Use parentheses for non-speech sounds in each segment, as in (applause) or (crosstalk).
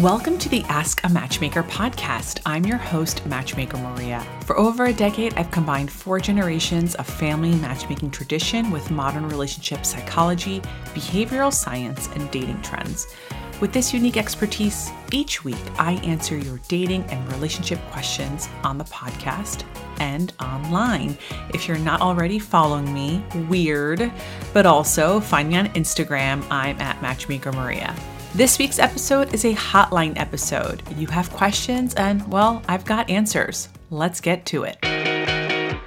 Welcome to the Ask a Matchmaker podcast. I'm your host, Matchmaker Maria. For over a decade, I've combined four generations of family matchmaking tradition with modern relationship psychology, behavioral science, and dating trends. With this unique expertise, each week I answer your dating and relationship questions on the podcast and online. If you're not already following me, weird, but also find me on Instagram. I'm at Matchmaker Maria. This week's episode is a hotline episode. You have questions, and well, I've got answers. Let's get to it.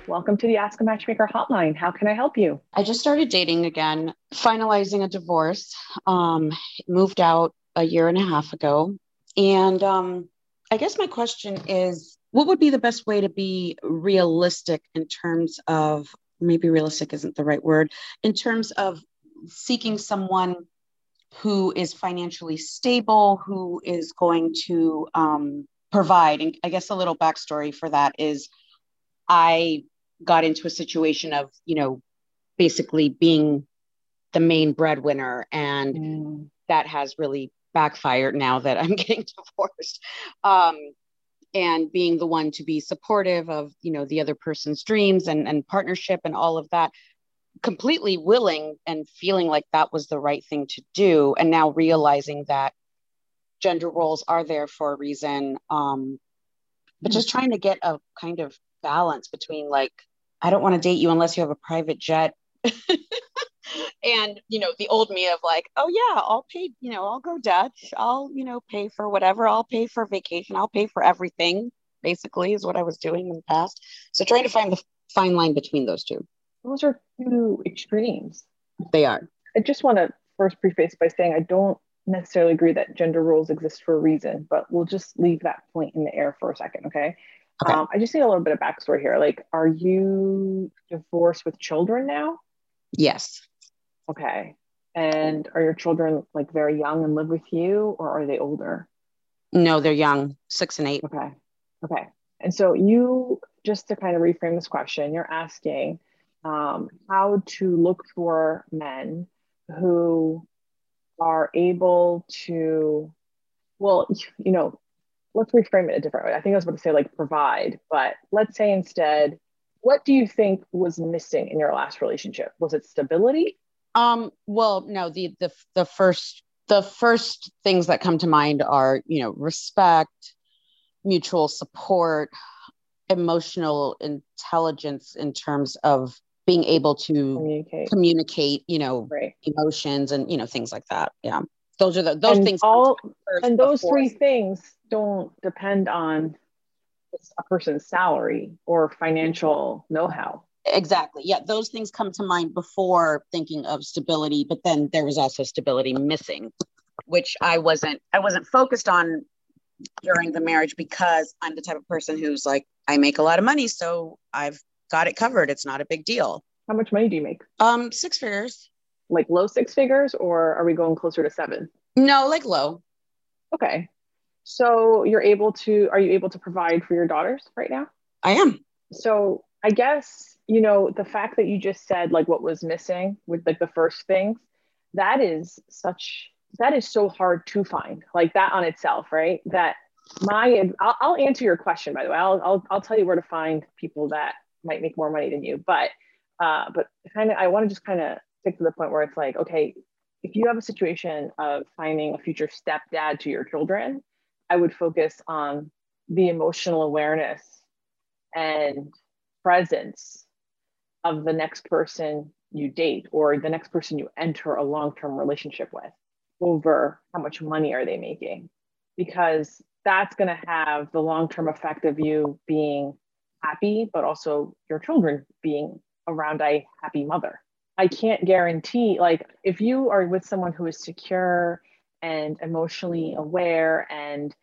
Welcome to the Ask a Matchmaker hotline. How can I help you? I just started dating again, finalizing a divorce. Um, moved out a year and a half ago. And um, I guess my question is what would be the best way to be realistic in terms of maybe realistic isn't the right word, in terms of seeking someone who is financially stable, who is going to um, provide. And I guess a little backstory for that is I got into a situation of, you know, basically being the main breadwinner. And mm. that has really backfired now that I'm (laughs) getting divorced. Um, and being the one to be supportive of, you know, the other person's dreams and, and partnership and all of that completely willing and feeling like that was the right thing to do and now realizing that gender roles are there for a reason um but just trying to get a kind of balance between like i don't want to date you unless you have a private jet. (laughs) And you know the old me of like oh yeah i'll pay you know i'll go dutch. I'll you know pay for whatever. I'll pay for vacation. I'll pay for everything basically is what i was doing in the past. So trying to find the fine line between those two those are two extremes. They are. I just want to first preface by saying I don't necessarily agree that gender roles exist for a reason, but we'll just leave that point in the air for a second, okay? okay. Um, I just need a little bit of backstory here. Like, are you divorced with children now? Yes. Okay. And are your children like very young and live with you, or are they older? No, they're young, six and eight. Okay. Okay. And so you, just to kind of reframe this question, you're asking, um, how to look for men who are able to, well, you know, let's reframe it a different way. I think I was about to say like provide, but let's say instead, what do you think was missing in your last relationship? Was it stability? Um, well, no, the the the first the first things that come to mind are, you know, respect, mutual support, emotional intelligence in terms of being able to communicate, communicate you know right. emotions and you know things like that. Yeah. Those are the those and things all and those three things don't depend on a person's salary or financial know-how. Exactly. Yeah those things come to mind before thinking of stability but then there was also stability missing which i wasn't i wasn't focused on during the marriage because i'm the type of person who's like i make a lot of money so i've got it covered. It's not a big deal. How much money do you make? Um, six figures. Like low six figures, or are we going closer to seven? No, like low. Okay. So you're able to, are you able to provide for your daughters right now? I am. So I guess, you know, the fact that you just said like what was missing with like the first things, that is such, that is so hard to find like that on itself, right? That my, I'll, I'll answer your question, by the way. I'll, I'll, I'll tell you where to find people that might make more money than you. But uh, but kind of I want to just kind of stick to the point where it's like, okay, if you have a situation of finding a future stepdad to your children, I would focus on the emotional awareness and presence of the next person you date or the next person you enter a long-term relationship with over how much money are they making because that's going to have the long-term effect of you being happy, but also your children being around a happy mother. I can't guarantee, like, if you are with someone who is secure and emotionally aware and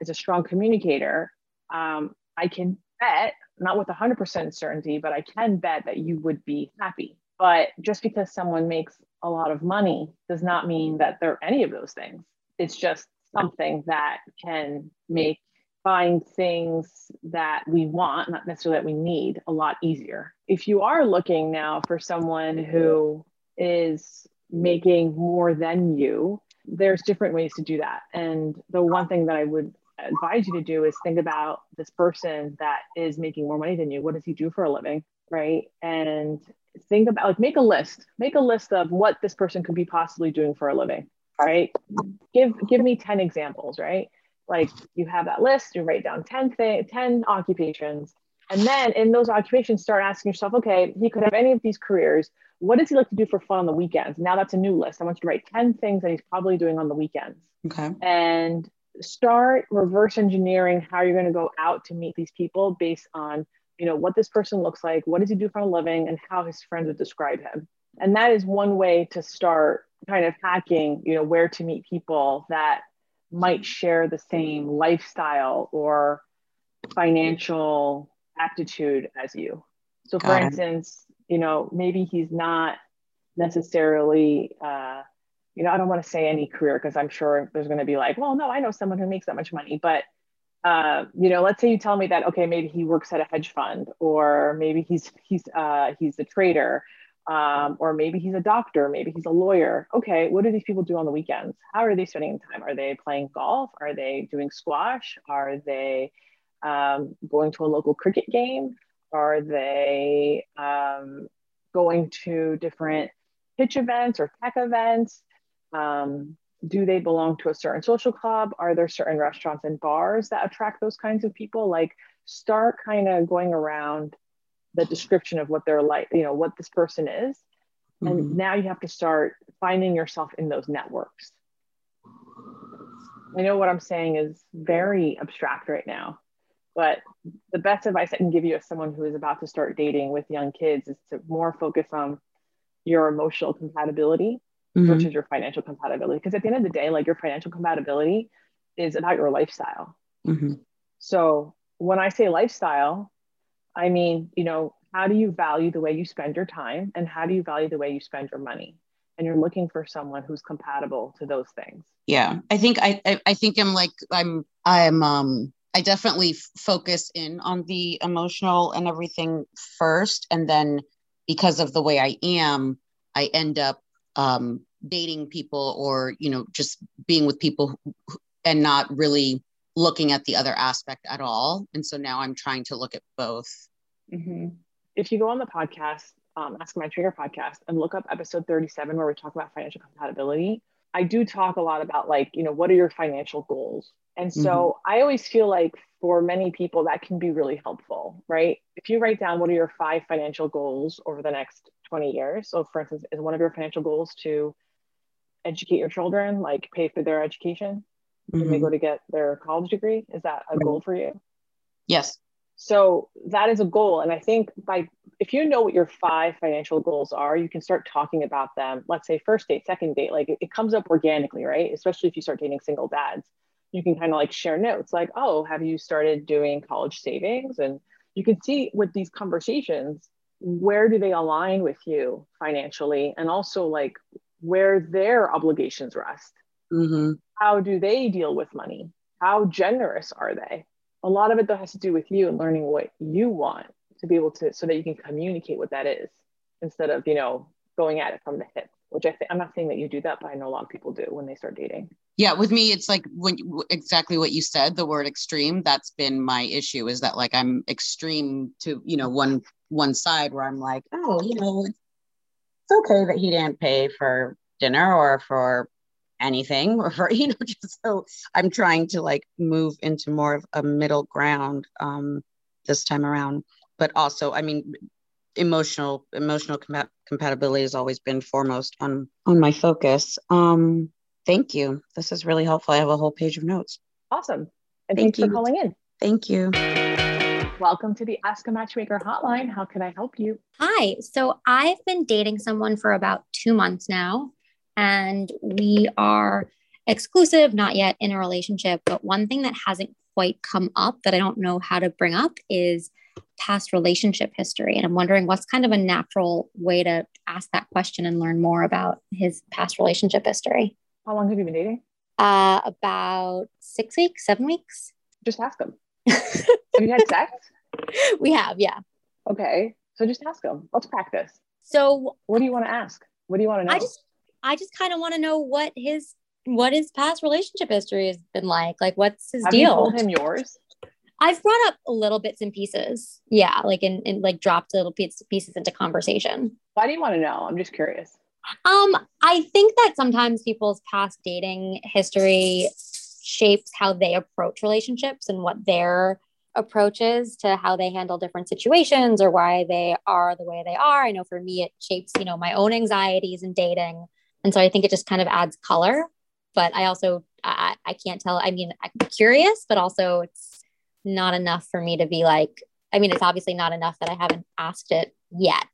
is a strong communicator, um, I can bet, not with 100% certainty, but I can bet that you would be happy. But just because someone makes a lot of money does not mean that they're any of those things. It's just something that can make buying things that we want, not necessarily that we need, a lot easier. If you are looking now for someone who is making more than you, there's different ways to do that. And the one thing that I would advise you to do is think about this person that is making more money than you. What does he do for a living? Right. And think about like make a list, make a list of what this person could be possibly doing for a living. Right. Give give me 10 examples, right? Like you have that list, you write down 10 th- 10 occupations. And then in those occupations, start asking yourself, okay, he could have any of these careers. What does he like to do for fun on the weekends? Now that's a new list. I want you to write 10 things that he's probably doing on the weekends. Okay. And start reverse engineering how you're going to go out to meet these people based on, you know, what this person looks like, what does he do for a living, and how his friends would describe him. And that is one way to start kind of hacking, you know, where to meet people that might share the same lifestyle or financial aptitude as you. So, for instance, you know, maybe he's not necessarily, uh, you know, I don't want to say any career because I'm sure there's going to be like, well, no, I know someone who makes that much money. But, uh, you know, let's say you tell me that, okay, maybe he works at a hedge fund or maybe he's, he's, uh, he's a trader um, or maybe he's a doctor, maybe he's a lawyer. Okay, what do these people do on the weekends? How are they spending time? Are they playing golf? Are they doing squash? Are they um, going to a local cricket game? Are they um, going to different pitch events or tech events? Um, do they belong to a certain social club? Are there certain restaurants and bars that attract those kinds of people? Like, start kind of going around the description of what they're like, you know, what this person is. And mm-hmm. now you have to start finding yourself in those networks. I know what I'm saying is very abstract right now, but the best advice I can give you as someone who is about to start dating with young kids is to more focus on your emotional compatibility mm-hmm. versus your financial compatibility. Because at the end of the day, like your financial compatibility is about your lifestyle. Mm-hmm. So when I say lifestyle, I mean, you know, how do you value the way you spend your time and how do you value the way you spend your money? And you're looking for someone who's compatible to those things. Yeah. I think I I, I think I'm like I'm I'm um I definitely focus in on the emotional and everything first. And then because of the way I am, I end up um, dating people or, you know, just being with people who, and not really looking at the other aspect at all. And so now I'm trying to look at both. Mm-hmm. If you go on the podcast, um, Ask a Matchmaker podcast, and look up episode 37 where we talk about financial compatibility, I do talk a lot about like, you know, what are your financial goals? And so mm-hmm. I always feel like for many people that can be really helpful, right? If you write down what are your five financial goals over the next 20 years. So, for instance, is one of your financial goals to educate your children, like pay for their education? Mm-hmm. they go to get their college degree? Is that a goal for you? Yes. So that is a goal. And I think by if you know what your five financial goals are, you can start talking about them. Let's say first date, second date, like it, it comes up organically, right? Especially if you start dating single dads. You can kind of like share notes like, oh, have you started doing college savings? And you can see with these conversations, where do they align with you financially? And also like where their obligations rest. Mm-hmm how do they deal with money? How generous are they? A lot of it though has to do with you and learning what you want to be able to so that you can communicate what that is instead of, you know, going at it from the hip, which I think I'm not saying that you do that, but I know a lot of people do when they start dating. Yeah, with me, it's like when exactly what you said, the word extreme. That's been my issue is that like I'm extreme to you know one one side where I'm like, oh, you know, it's okay that he didn't pay for dinner or for anything (laughs) or you know just so i'm trying to like move into more of a middle ground um this time around. But also i mean emotional emotional com- compatibility has always been foremost on on my focus. Um thank you. This is really helpful. I have a whole page of notes. Awesome. And thank thanks you. for calling in. Thank you. Welcome to the Ask a Matchmaker hotline. How can I help you? Hi. So I've been dating someone for about two months now and we are exclusive, not yet in a relationship. But one thing that hasn't quite come up that I don't know how to bring up is past relationship history. And I'm wondering what's kind of a natural way to ask that question and learn more about his past relationship history. How long have you been dating? Uh, about six weeks, seven weeks. Just ask him. have you had sex? (laughs) We have, yeah. Okay. So just ask him. Let's practice. So What do you want to ask? What do you want to know? I just I just kind of want to know what his what his past relationship history has been like. Like what's his have you deal? told him yours? I've brought up little bits and pieces. Yeah, like in, in like dropped little piece- pieces into conversation. Why do you want to know? I'm just curious. Um, I think that sometimes people's past dating history shapes how they approach relationships and what their approach is to how they handle different situations or why they are the way they are. I know for me, it shapes, you know, my own anxieties in dating. And so I think it just kind of adds color. But I also, I, I can't tell. I mean, I'm curious, but also it's not enough for me to be like, I mean, it's obviously not enough that I haven't asked it yet.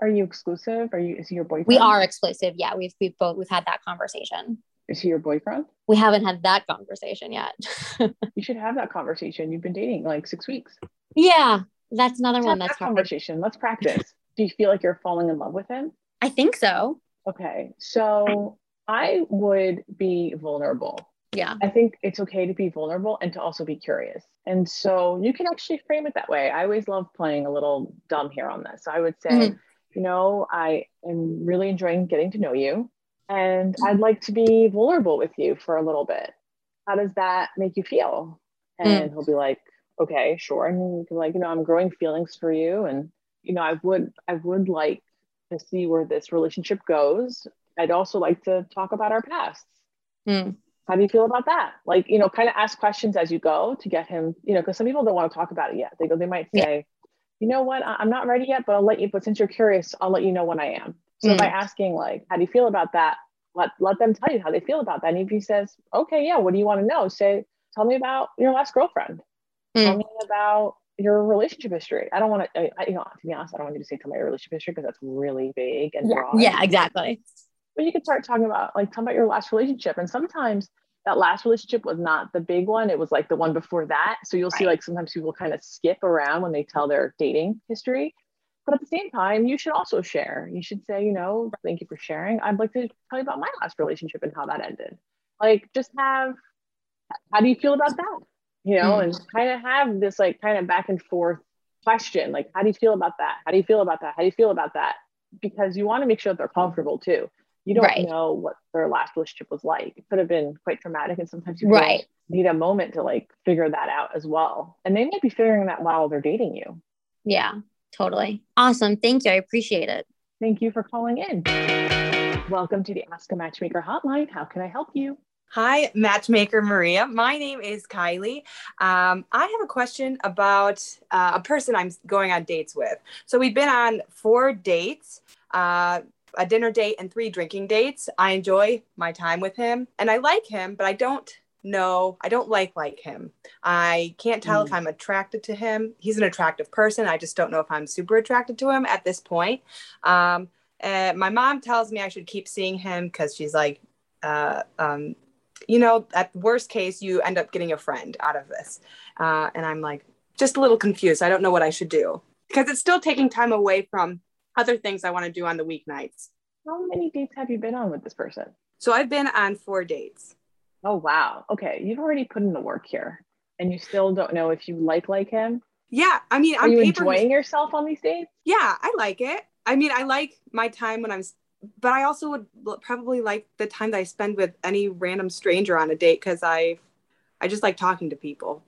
Are you exclusive? Are you? Is he your boyfriend? We are exclusive. Yeah, we've we've both we've had that conversation. Is he your boyfriend? We haven't had that conversation yet. (laughs) You should have that conversation. You've been dating like six weeks. yeah, that's another Let's one that's that conversation. Let's practice. Do you feel like you're falling in love with him? I think so. Okay. So I would be vulnerable. Yeah. I think it's okay to be vulnerable and to also be curious. And so you can actually frame it that way. I always love playing a little dumb here on this. So I would say, Mhm. you know, I am really enjoying getting to know you and I'd like to be vulnerable with you for a little bit. How does that make you feel? And he'll be like, okay, sure. And you can like, you know, I'm growing feelings for you. And, you know, I would, I would like to see where this relationship goes. I'd also like to talk about our pasts. Mm. How do you feel about that? Like, you know, kind of ask questions as you go to get him, you know, because some people don't want to talk about it yet. They go, they might Yeah. say, you know what, I- I'm not ready yet, but I'll let you, but since you're curious, I'll let you know when I am. So Mm. by asking like, how do you feel about that? Let, let them tell you how they feel about that. And if he says, okay, yeah, what do you want to know? Say, tell me about your last girlfriend. Tell Mm. me about your relationship history. I don't want to, you know, to be honest, I don't want you to say tell me your relationship history because that's really vague and Yeah. broad. Yeah, exactly. but you could start talking about like tell about your last relationship and sometimes that last relationship was not the big one it was like the one before that. So you'll see like sometimes people kind of skip around when they tell their dating history. But at the same time you should also share. You should say you know thank you for sharing. I'd like to tell you about my last relationship and how that ended. Like just have how do you feel about that you know Mm. and kind of have this like kind of back and forth question like how do you feel about that how do you feel about that how do you feel about that because you want to make sure that they're comfortable too you don't Right. know what their last relationship was like it could have been quite traumatic and sometimes you Right. need a moment to like figure that out as well and they might be figuring that while they're dating you Yeah, totally. Awesome. Thank you. I appreciate it. thank you for calling in welcome to the ask a matchmaker hotline how can i help you Hi, Matchmaker Maria. My name is Kylie. Um, I have a question about uh, a person I'm going on dates with. So we've been on four dates, uh, a dinner date and three drinking dates. I enjoy my time with him, and I like him, but I don't know. I don't like like him. I can't tell if Mm. I'm attracted to him. He's an attractive person. I just don't know if I'm super attracted to him at this point. Um, uh, my mom tells me I should keep seeing him because she's like, uh, um, you know, at worst case, you end up getting a friend out of this. Uh, and I'm like, just a little confused. I don't know what I should do because it's still taking time away from other things I want to do on the weeknights. how many dates have you been on with this person So I've been on four dates. oh wow okay you've already put in the work here and you still don't know if you like like him Yeah, I mean, are you paper, enjoying yourself on these dates yeah, I like it. I mean, I like my time when I'm, but I also would probably like the time that I spend with any random stranger on a date because I, I just like talking to people.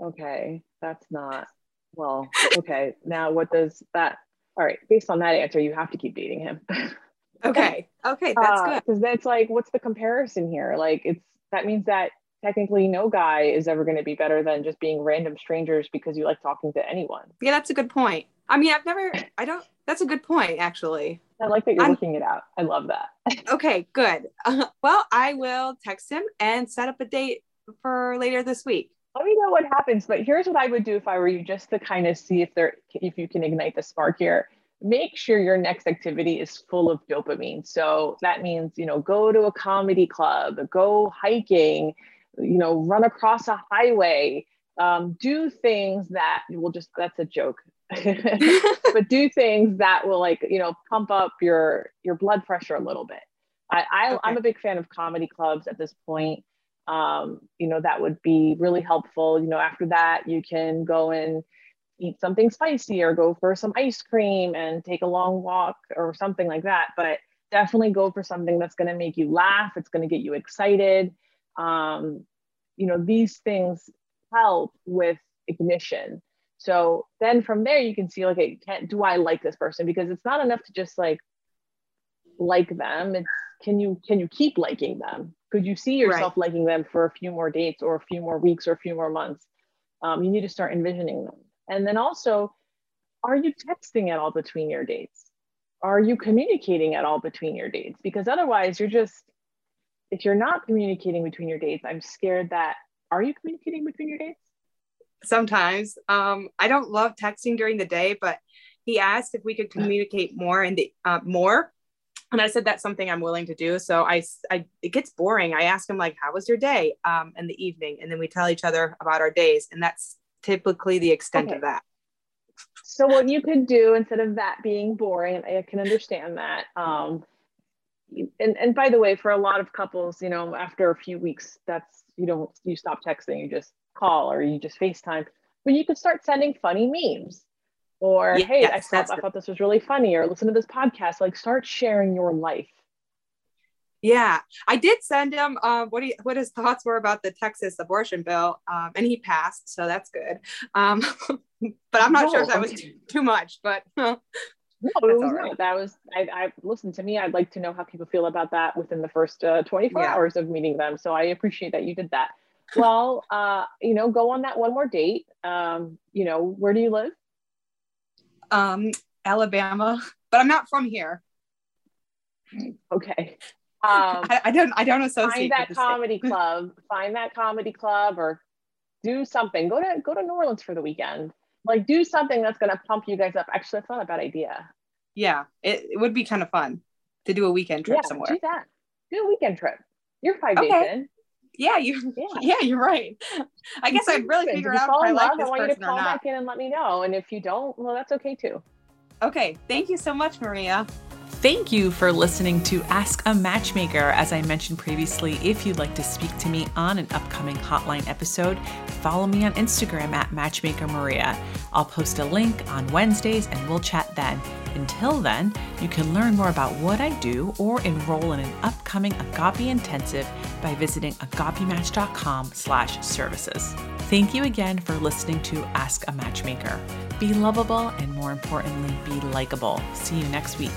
Okay, that's not well. Okay, now what does that? All right, based on that answer, you have to keep dating him. (laughs) Okay, okay, that's uh, good. Because that's like, what's the comparison here? Like, it's that means that technically no guy is ever going to be better than just being random strangers because you like talking to anyone. Yeah, that's a good point. I mean, I've never, I don't, that's a good point, actually. I like that you're I'm- working it out. I love that. (laughs) Okay, good. Uh, (laughs) well, I will text him and set up a date for later this week. Let me know what happens. But here's what I would do if I were you, just to kind of see if there, if you can ignite the spark here. Make sure your next activity is full of dopamine. So that means, you know, go to a comedy club, go hiking, you know, run across a highway, um, do things that will just, that's a joke. But do things that will like, you know, pump up your, your blood pressure a little bit. I, I okay. I'm a big fan of comedy clubs at this point. Um, you know, that would be really helpful. You know, after that, you can go and eat something spicy or go for some ice cream and take a long walk or something like that. But definitely go for something that's going to make you laugh. It's going to get you excited. Um, you know, these things help with ignition. So then from there, you can see, like, okay, can, do I like this person? Because it's not enough to just like like them. It's can you can you keep liking them? Could you see yourself right. liking them for a few more dates or a few more weeks or a few more months? Um, you need to start envisioning them. And then also, are you texting at all between your dates? Are you communicating at all between your dates? Because otherwise, you're just, if you're not communicating between your dates, I'm scared that, are you communicating between your dates? Sometimes. Um, I don't love texting during the day, but he asked if we could communicate more and the uh, more. And i said that's something i'm willing to do. So I, I it gets boring. I ask him like how was your day um in the evening? And then we tell each other about our days and that's typically the extent okay. of that. So what you could do instead of that being boring i can understand that um and, and by the way for a lot of couples you know after a few weeks that's you don't you stop texting you just call or you just facetime but you could start sending funny memes or yes, hey I, thought, I thought this was really funny or listen to this podcast like start sharing your life yeah i did send him uh, what he what his thoughts were about the texas abortion bill um, and he passed so that's good um, (laughs) but i'm not no, sure if that was too, too much but (laughs) no, it was right. not. That was I, I listened to me. I'd like to know how people feel about that within the first uh, 24 yeah. hours of meeting them. So I appreciate that you did that. Well, uh, you know, go on that one more date. Um, you know, where do you live? um, Alabama, but I'm not from here. Okay. Um, I, I, don't. I don't associate. Find that comedy club. Find that comedy club, or do something. Go to go to New Orleans for the weekend. Like do something that's going to pump you guys up. Actually, that's not a bad idea. Yeah, it, it would be kind of fun to do a weekend trip yeah, somewhere. Do that. Do a weekend trip. You're five okay. days in. Yeah, you. Yeah. (laughs) yeah, you're right. I guess I'd really figure out if I like this I want you to call back in and let me know. And if you don't, well, that's okay too. Okay. Thank you so much, Maria. Thank you for listening to Ask a Matchmaker. As I mentioned previously, if you'd like to speak to me on an upcoming hotline episode, follow me on Instagram at Matchmaker Maria. I'll post a link on Wednesdays and we'll chat then. Until then, you can learn more about what I do or enroll in an upcoming Agape intensive by visiting agapematch.com slash services. Thank you again for listening to Ask a Matchmaker. Be lovable and more importantly, be likable. See you next week.